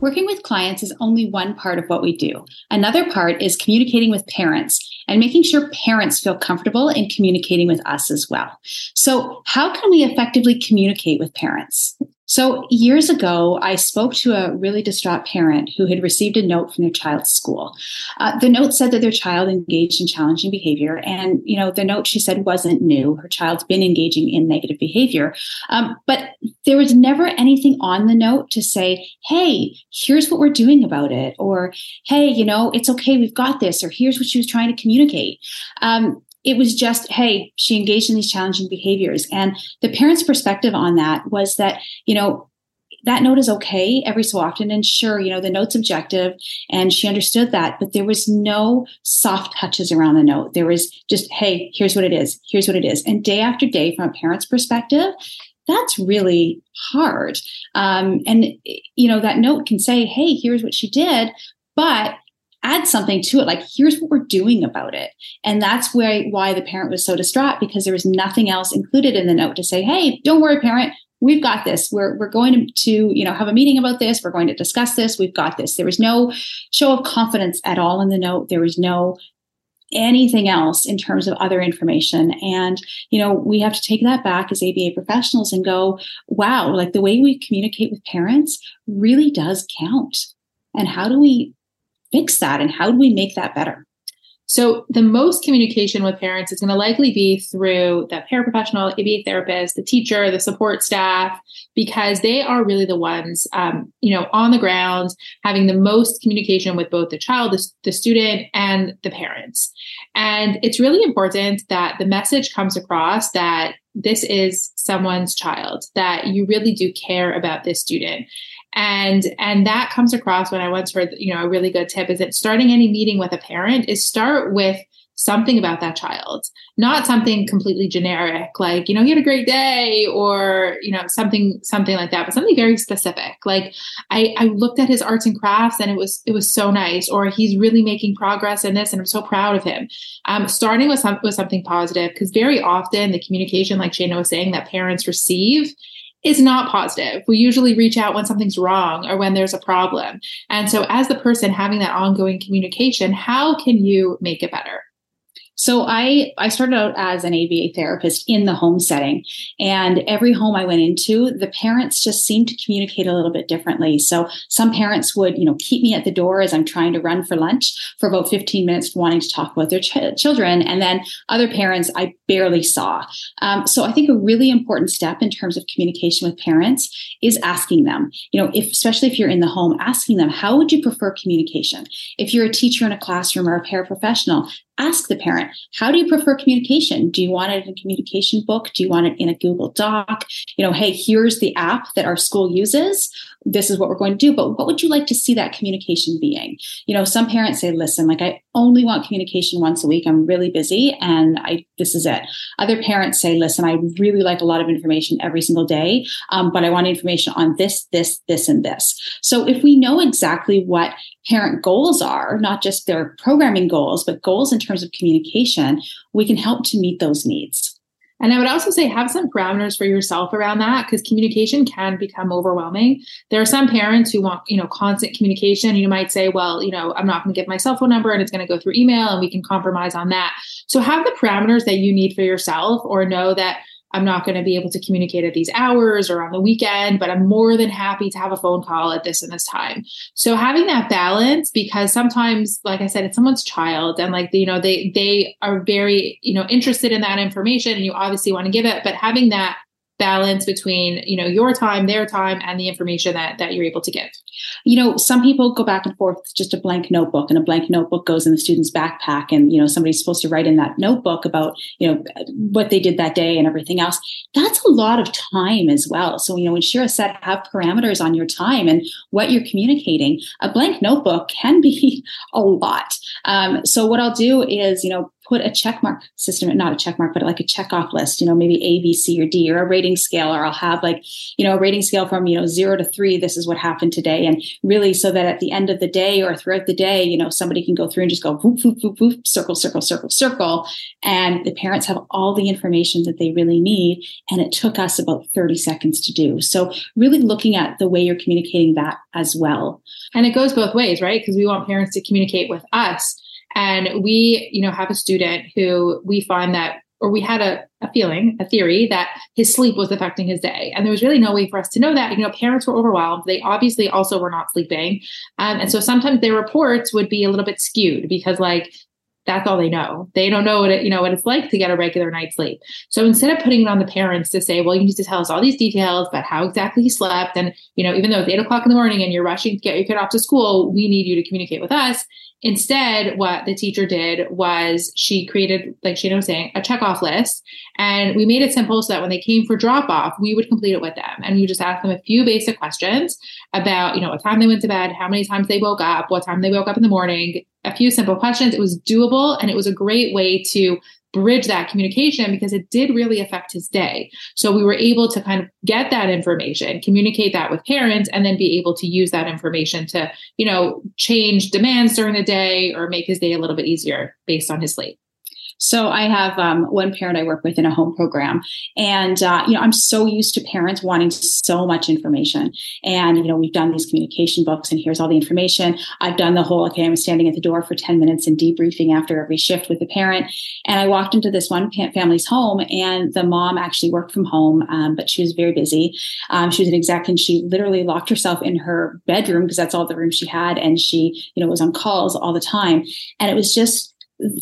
Working with clients is only one part of what we do. Another part is communicating with parents and making sure parents feel comfortable in communicating with us as well. So, how can we effectively communicate with parents? So, years ago, I spoke to a really distraught parent who had received a note from their child's school. Uh, the note said that their child engaged in challenging behavior. And, you know, the note she said wasn't new. Her child's been engaging in negative behavior. Um, but there was never anything on the note to say, hey, here's what we're doing about it. Or, hey, you know, it's okay, we've got this. Or here's what she was trying to communicate. Um, it was just, hey, she engaged in these challenging behaviors. And the parents' perspective on that was that, you know, that note is okay every so often. And sure, you know, the note's objective and she understood that, but there was no soft touches around the note. There was just, hey, here's what it is. Here's what it is. And day after day, from a parent's perspective, that's really hard. Um, and, you know, that note can say, hey, here's what she did. But add something to it like here's what we're doing about it. And that's why why the parent was so distraught because there was nothing else included in the note to say hey don't worry parent we've got this. We're, we're going to, you know have a meeting about this. We're going to discuss this. We've got this. There was no show of confidence at all in the note. There was no anything else in terms of other information. And you know we have to take that back as aba professionals and go wow like the way we communicate with parents really does count. And how do we fix that and how do we make that better? So the most communication with parents is going to likely be through the paraprofessional, ABA therapist, the teacher, the support staff, because they are really the ones, um, you know, on the ground having the most communication with both the child, the, the student, and the parents. And it's really important that the message comes across that this is someone's child, that you really do care about this student and and that comes across when i once heard you know a really good tip is that starting any meeting with a parent is start with something about that child not something completely generic like you know he had a great day or you know something something like that but something very specific. Like i i looked at his arts and crafts and it was it was so nice or he's really making progress in this and i'm so proud of him. Um, starting with, some, with something positive because very often the communication like shayna was saying that parents receive is not positive. We usually reach out when something's wrong or when there's a problem. And so, as the person having that ongoing communication, how can you make it better? So I I started out as an ABA therapist in the home setting, and every home I went into, the parents just seemed to communicate a little bit differently. So some parents would you know keep me at the door as I'm trying to run for lunch for about 15 minutes, wanting to talk about their ch- children, and then other parents I barely saw. Um, so I think a really important step in terms of communication with parents is asking them. You know, if especially if you're in the home, asking them how would you prefer communication. If you're a teacher in a classroom or a paraprofessional, ask the parent, how do you prefer communication? Do you want it in a communication book? Do you want it in a Google Doc? You know, hey, here's the app that our school uses. This is what we're going to do. But what would you like to see that communication being? You know, some parents say, listen, like I, only want communication once a week. I'm really busy and I this is it. Other parents say, listen, I really like a lot of information every single day, um, but I want information on this, this, this, and this. So if we know exactly what parent goals are, not just their programming goals, but goals in terms of communication, we can help to meet those needs. And I would also say have some parameters for yourself around that because communication can become overwhelming. There are some parents who want, you know, constant communication. You might say, well, you know, I'm not going to give my cell phone number and it's going to go through email and we can compromise on that. So have the parameters that you need for yourself or know that I'm not going to be able to communicate at these hours or on the weekend, but I'm more than happy to have a phone call at this and this time. So having that balance, because sometimes, like I said, it's someone's child and like, you know, they, they are very, you know, interested in that information and you obviously want to give it, but having that balance between you know your time their time and the information that that you're able to give. You know some people go back and forth with just a blank notebook and a blank notebook goes in the student's backpack and you know somebody's supposed to write in that notebook about you know what they did that day and everything else. That's a lot of time as well. So you know when shira said have parameters on your time and what you're communicating a blank notebook can be a lot. Um, so what i'll do is you know put a check mark system, not a check mark, but like a check off list, you know, maybe A, B, C, or D, or a rating scale, or I'll have like, you know, a rating scale from, you know, zero to three. This is what happened today. And really so that at the end of the day or throughout the day, you know, somebody can go through and just go whoop, whoop, whoop, whoop, circle, circle, circle, circle. And the parents have all the information that they really need. And it took us about 30 seconds to do. So really looking at the way you're communicating that as well. And it goes both ways, right? Because we want parents to communicate with us and we, you know, have a student who we find that, or we had a, a feeling, a theory that his sleep was affecting his day. And there was really no way for us to know that. You know, parents were overwhelmed. They obviously also were not sleeping. Um, and so sometimes their reports would be a little bit skewed because like that's all they know. They don't know what it, you know what it's like to get a regular night's sleep. So instead of putting it on the parents to say, well, you need to tell us all these details about how exactly he slept, and you know, even though it's eight o'clock in the morning and you're rushing to get your kid off to school, we need you to communicate with us. Instead, what the teacher did was she created, like Shayna was saying, a checkoff list. And we made it simple so that when they came for drop off, we would complete it with them. And we just ask them a few basic questions about, you know, what time they went to bed, how many times they woke up, what time they woke up in the morning, a few simple questions. It was doable and it was a great way to bridge that communication because it did really affect his day. So we were able to kind of get that information, communicate that with parents, and then be able to use that information to, you know, change demands during the day or make his day a little bit easier based on his sleep. So I have um, one parent I work with in a home program, and uh, you know I'm so used to parents wanting so much information. And you know we've done these communication books, and here's all the information. I've done the whole okay. I'm standing at the door for 10 minutes and debriefing after every shift with the parent. And I walked into this one family's home, and the mom actually worked from home, um, but she was very busy. Um, she was an exec, and she literally locked herself in her bedroom because that's all the room she had, and she you know was on calls all the time. And it was just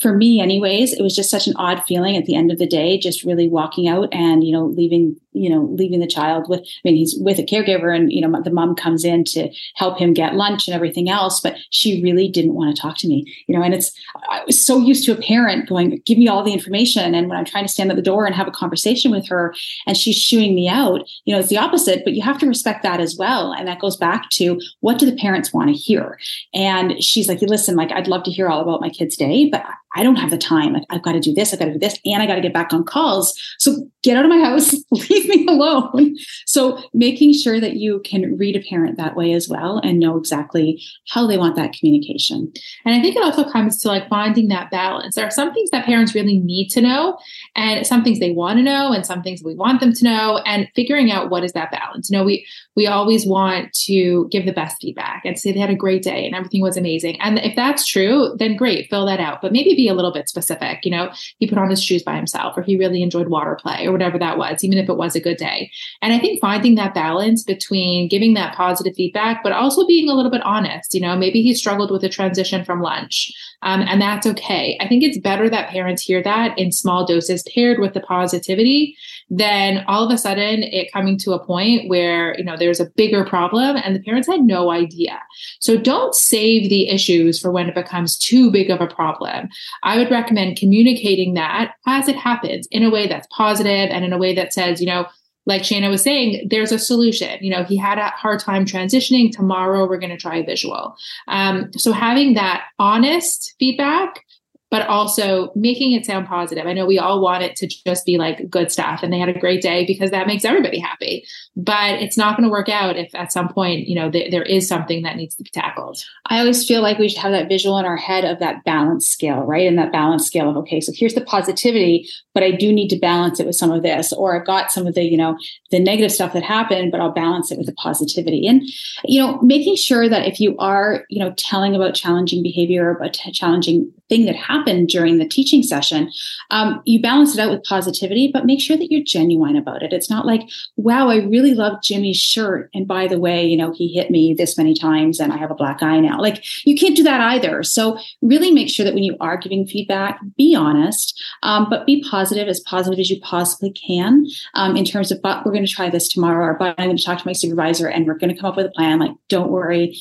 for me anyways it was just such an odd feeling at the end of the day just really walking out and you know leaving you know leaving the child with i mean he's with a caregiver and you know the mom comes in to help him get lunch and everything else but she really didn't want to talk to me you know and it's i was so used to a parent going give me all the information and when i'm trying to stand at the door and have a conversation with her and she's shooing me out you know it's the opposite but you have to respect that as well and that goes back to what do the parents want to hear and she's like listen like i'd love to hear all about my kid's day but I don't have the time. Like, I've got to do this, I've got to do this, and I got to get back on calls. So get out of my house, leave me alone. So making sure that you can read a parent that way as well and know exactly how they want that communication. And I think it also comes to like finding that balance. There are some things that parents really need to know, and some things they want to know, and some things we want them to know, and figuring out what is that balance. You know, we we always want to give the best feedback and say they had a great day and everything was amazing. And if that's true, then great, fill that out. But maybe be a little bit specific. You know, he put on his shoes by himself, or he really enjoyed water play, or whatever that was, even if it was a good day. And I think finding that balance between giving that positive feedback, but also being a little bit honest. You know, maybe he struggled with a transition from lunch, um, and that's okay. I think it's better that parents hear that in small doses paired with the positivity than all of a sudden it coming to a point where, you know, there's a bigger problem and the parents had no idea. So don't save the issues for when it becomes too big of a problem. I would recommend communicating that as it happens in a way that's positive and in a way that says, you know, like Shayna was saying, there's a solution. You know, he had a hard time transitioning. Tomorrow, we're going to try visual. Um, so having that honest feedback but also making it sound positive. I know we all want it to just be like good stuff and they had a great day because that makes everybody happy. But it's not going to work out if at some point, you know, th- there is something that needs to be tackled. I always feel like we should have that visual in our head of that balance scale, right? And that balance scale of, okay, so here's the positivity, but I do need to balance it with some of this, or I've got some of the, you know, the negative stuff that happened, but I'll balance it with the positivity. And, you know, making sure that if you are, you know, telling about challenging behavior or a t- challenging thing that happened during the teaching session, um, you balance it out with positivity, but make sure that you're genuine about it. It's not like, wow, I really love Jimmy's shirt. And by the way, you know, he hit me this many times and I have a black eye now. Like you can't do that either. So really make sure that when you are giving feedback, be honest, um, but be positive, as positive as you possibly can um, in terms of, but we're going to try this tomorrow or but I'm going to talk to my supervisor and we're going to come up with a plan. Like, don't worry,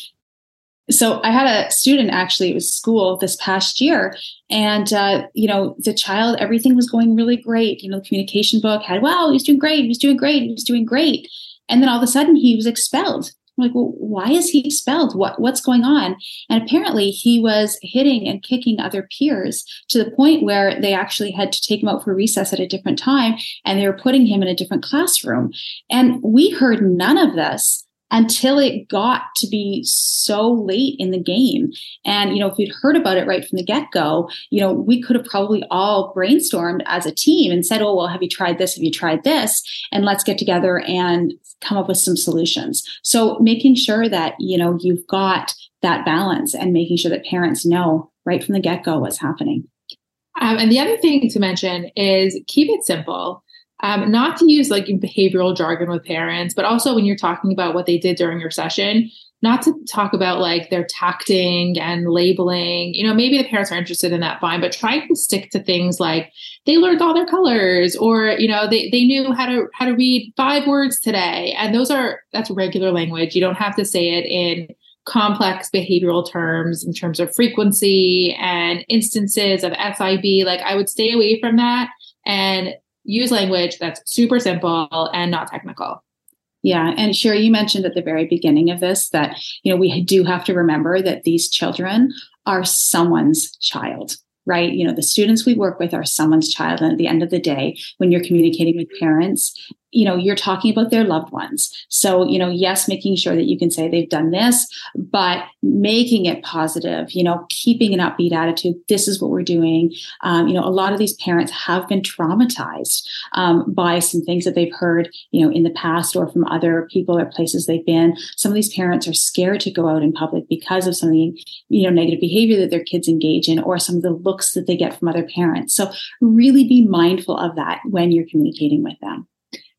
so I had a student actually, it was school this past year. And, uh, you know, the child, everything was going really great. You know, the communication book had, wow, he was doing great. He was doing great. He was doing great. And then all of a sudden he was expelled. I'm like, well, why is he expelled? What, what's going on? And apparently he was hitting and kicking other peers to the point where they actually had to take him out for recess at a different time and they were putting him in a different classroom. And we heard none of this until it got to be so late in the game. And, you know, if we'd heard about it right from the get go, you know, we could have probably all brainstormed as a team and said, oh, well, have you tried this? Have you tried this? And let's get together and come up with some solutions. So making sure that, you know, you've got that balance and making sure that parents know right from the get go what's happening. Um, and the other thing to mention is keep it simple um, not to use like behavioral jargon with parents, but also when you're talking about what they did during your session, not to talk about like their tacting and labeling. You know, maybe the parents are interested in that, fine, but try to stick to things like they learned all their colors or, you know, they, they knew how to how to read five words today. And those are that's regular language. You don't have to say it in complex behavioral terms in terms of frequency and instances of SIB. Like I would stay away from that and use language that's super simple and not technical. Yeah. And Shira, you mentioned at the very beginning of this that, you know, we do have to remember that these children are someone's child right? You know, the students we work with are someone's child. And at the end of the day, when you're communicating with parents, you know you're talking about their loved ones. So you know yes making sure that you can say they've done this but making it positive you know keeping an upbeat attitude. This is what we're doing. Um, you know a lot of these parents have been traumatized um, by some things that they've heard you know in the past or from other people or places they've been. Some of these parents are scared to go out in public because of some of the you know negative behavior that their kids engage in or some of the looks that they get from other parents. So really be mindful of that when you're communicating with them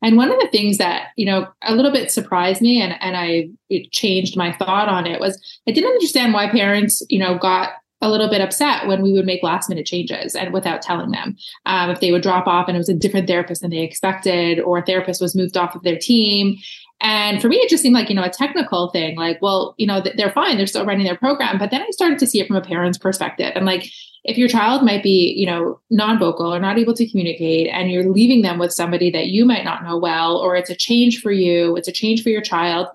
and one of the things that, you know, a little bit surprised me and, and I changed my thought on it was I didn't understand why parents, you know, got a little bit upset when we would make last minute changes and without telling them. Um, if they would drop off and it was a different therapist than they expected or a therapist was moved off of their team. And for me it just seemed like you know a technical thing like well you know they're fine. They're still running their program. But then i started to see it from a parent's perspective and like if your child might be, you know, non-vocal or not able to communicate and you're leaving them with somebody that you might not know well, or it's a change for you, it's a change for your child.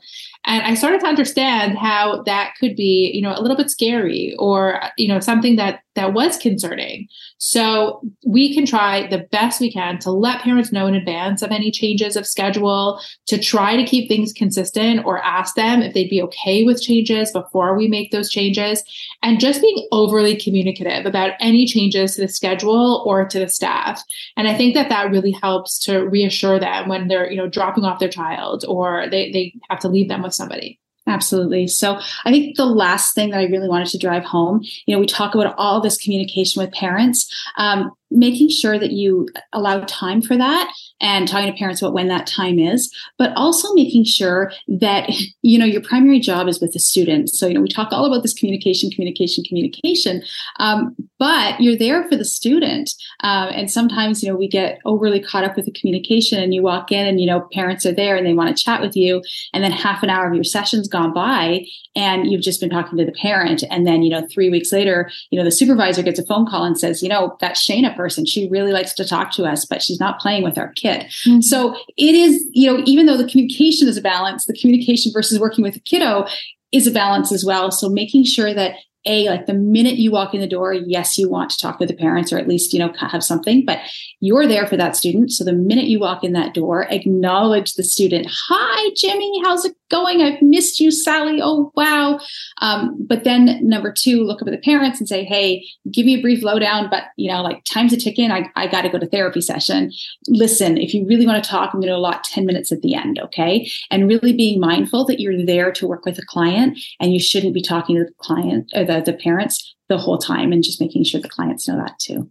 And I started to understand how that could be, you know, a little bit scary or, you know, something that that was concerning. So we can try the best we can to let parents know in advance of any changes of schedule, to try to keep things consistent or ask them if they'd be okay with changes before we make those changes. And just being overly communicative about any changes to the schedule or to the staff. And I think that that really helps to reassure them when they're, you know, dropping off their child or they, they have to leave them with somebody. Absolutely. So I think the last thing that I really wanted to drive home, you know, we talk about all this communication with parents. Um, making sure that you allow time for that and talking to parents about when that time is, but also making sure that, you know, your primary job is with the students. So, you know, we talk all about this communication, communication, communication, um, but you're there for the student. Um, and sometimes, you know, we get overly caught up with the communication and you walk in and, you know, parents are there and they want to chat with you. And then half an hour of your session's gone by and you've just been talking to the parent. And then, you know, three weeks later, you know, the supervisor gets a phone call and says, you know, that Shayna person. She really likes to talk to us, but she's not playing with our kid. Mm-hmm. So it is, you know, even though the communication is a balance, the communication versus working with a kiddo is a balance as well. So making sure that a like the minute you walk in the door yes you want to talk with the parents or at least you know have something but you're there for that student. So the minute you walk in that door acknowledge the student hi jimmy how's it going? I've missed you sally. Oh wow. Um, but then number two look up at the parents and say hey give me a brief lowdown but you know like time's a ticking. I, I got to go to therapy session. Listen if you really want to talk i'm going to allot 10 minutes at the end okay? And really being mindful that you're there to work with a client and you shouldn't be talking to the client or the, the parents the whole time and just making sure the clients know that too.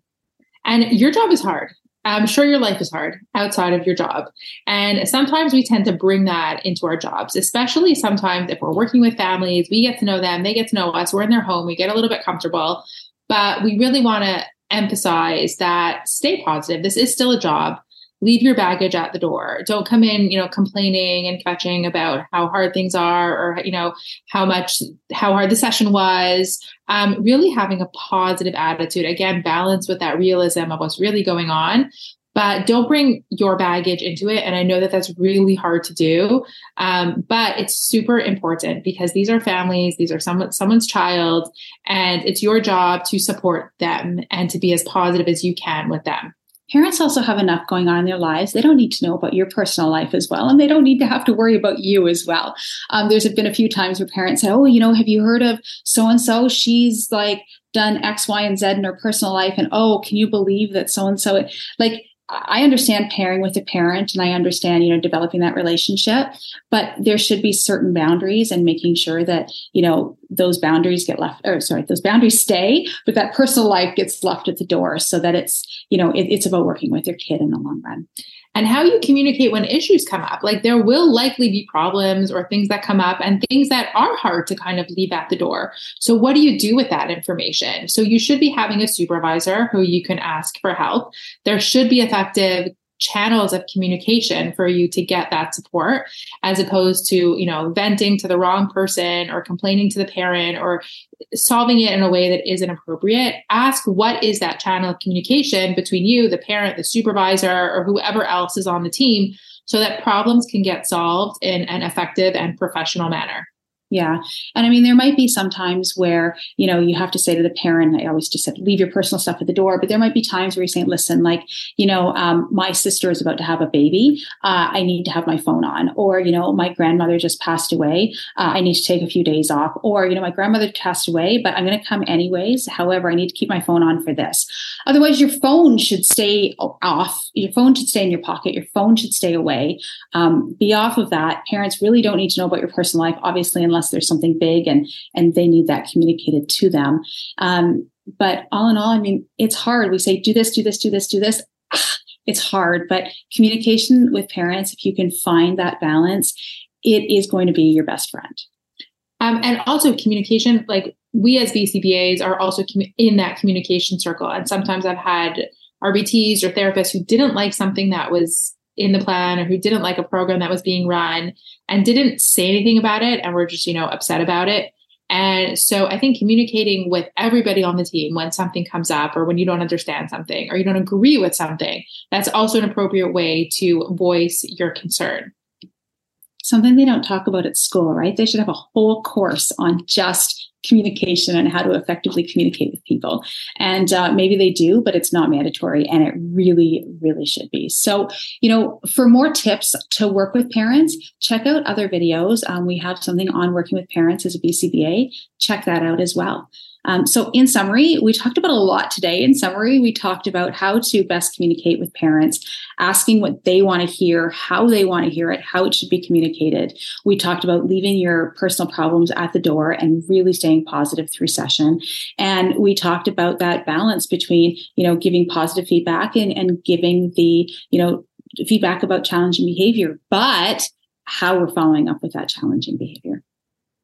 And your job is hard. I'm sure your life is hard outside of your job. And sometimes we tend to bring that into our jobs, especially sometimes if we're working with families, we get to know them, they get to know us, we're in their home, we get a little bit comfortable. But we really want to emphasize that stay positive. This is still a job leave your baggage at the door. Don't come in, you know, complaining and fetching about how hard things are or, you know, how much, how hard the session was. Um, really having a positive attitude. Again, balance with that realism of what's really going on. But don't bring your baggage into it. And I know that that's really hard to do. Um, but it's super important because these are families, these are someone, someone's child, and it's your job to support them and to be as positive as you can with them parents also have enough going on in their lives. They don't need to know about your personal life as well, and they don't need to have to worry about you as well. Um, there's been a few times where parents say, "Oh, you know, have you heard of so and so? She's like." done X, Y, and Z in her personal life. And oh, can you believe that so and so? Like, I understand pairing with a parent and I understand, you know, developing that relationship, but there should be certain boundaries and making sure that, you know, those boundaries get left, or sorry, those boundaries stay, but that personal life gets left at the door so that it's, you know, it, it's about working with your kid in the long run and how you communicate when issues come up. Like there will likely be problems or things that come up and things that are hard to kind of leave at the door. So, what do you do with that information? So, you should be having a supervisor who you can ask for help. There should be effective channels of communication for you to get that support as opposed to you know venting to the wrong person or complaining to the parent or solving it in a way that isn't appropriate. Ask what is that channel of communication between you the parent the supervisor or whoever else is on the team so that problems can get solved in an effective and professional manner yeah. And I mean, there might be some times where, you know, you have to say to the parent, I always just said, leave your personal stuff at the door. But there might be times where you're saying, listen, like, you know, um, my sister is about to have a baby. Uh, I need to have my phone on. Or, you know, my grandmother just passed away. Uh, I need to take a few days off. Or, you know, my grandmother passed away, but I'm going to come anyways. However, I need to keep my phone on for this. Otherwise, your phone should stay off. Your phone should stay in your pocket. Your phone should stay away. Um, be off of that. Parents really don't need to know about your personal life, obviously, unless unless there's something big and and they need that communicated to them. Um, but all in all, I mean, it's hard. We say, do this, do this, do this, do this. It's hard, but communication with parents, if you can find that balance, it is going to be your best friend. Um, and also communication, like we as BCBAs are also in that communication circle. And sometimes I've had RBTs or therapists who didn't like something that was in the plan or who didn't like a program that was being run and didn't say anything about it and were just, you know, upset about it. And so I think communicating with everybody on the team when something comes up or when you don't understand something or you don't agree with something, that's also an appropriate way to voice your concern. Something they don't talk about at school, right? They should have a whole course on just communication and how to effectively communicate with people. And uh, maybe they do, but it's not mandatory and it really, really should be. So, you know, for more tips to work with parents, check out other videos. Um, we have something on working with parents as a BCBA. Check that out as well. Um, so, in summary, we talked about a lot today. In summary, we talked about how to best communicate with parents, asking what they want to hear, how they want to hear it, how it should be communicated. We talked about leaving your personal problems at the door and really staying positive through session. And we talked about that balance between, you know, giving positive feedback and, and giving the, you know, feedback about challenging behavior, but how we're following up with that challenging behavior.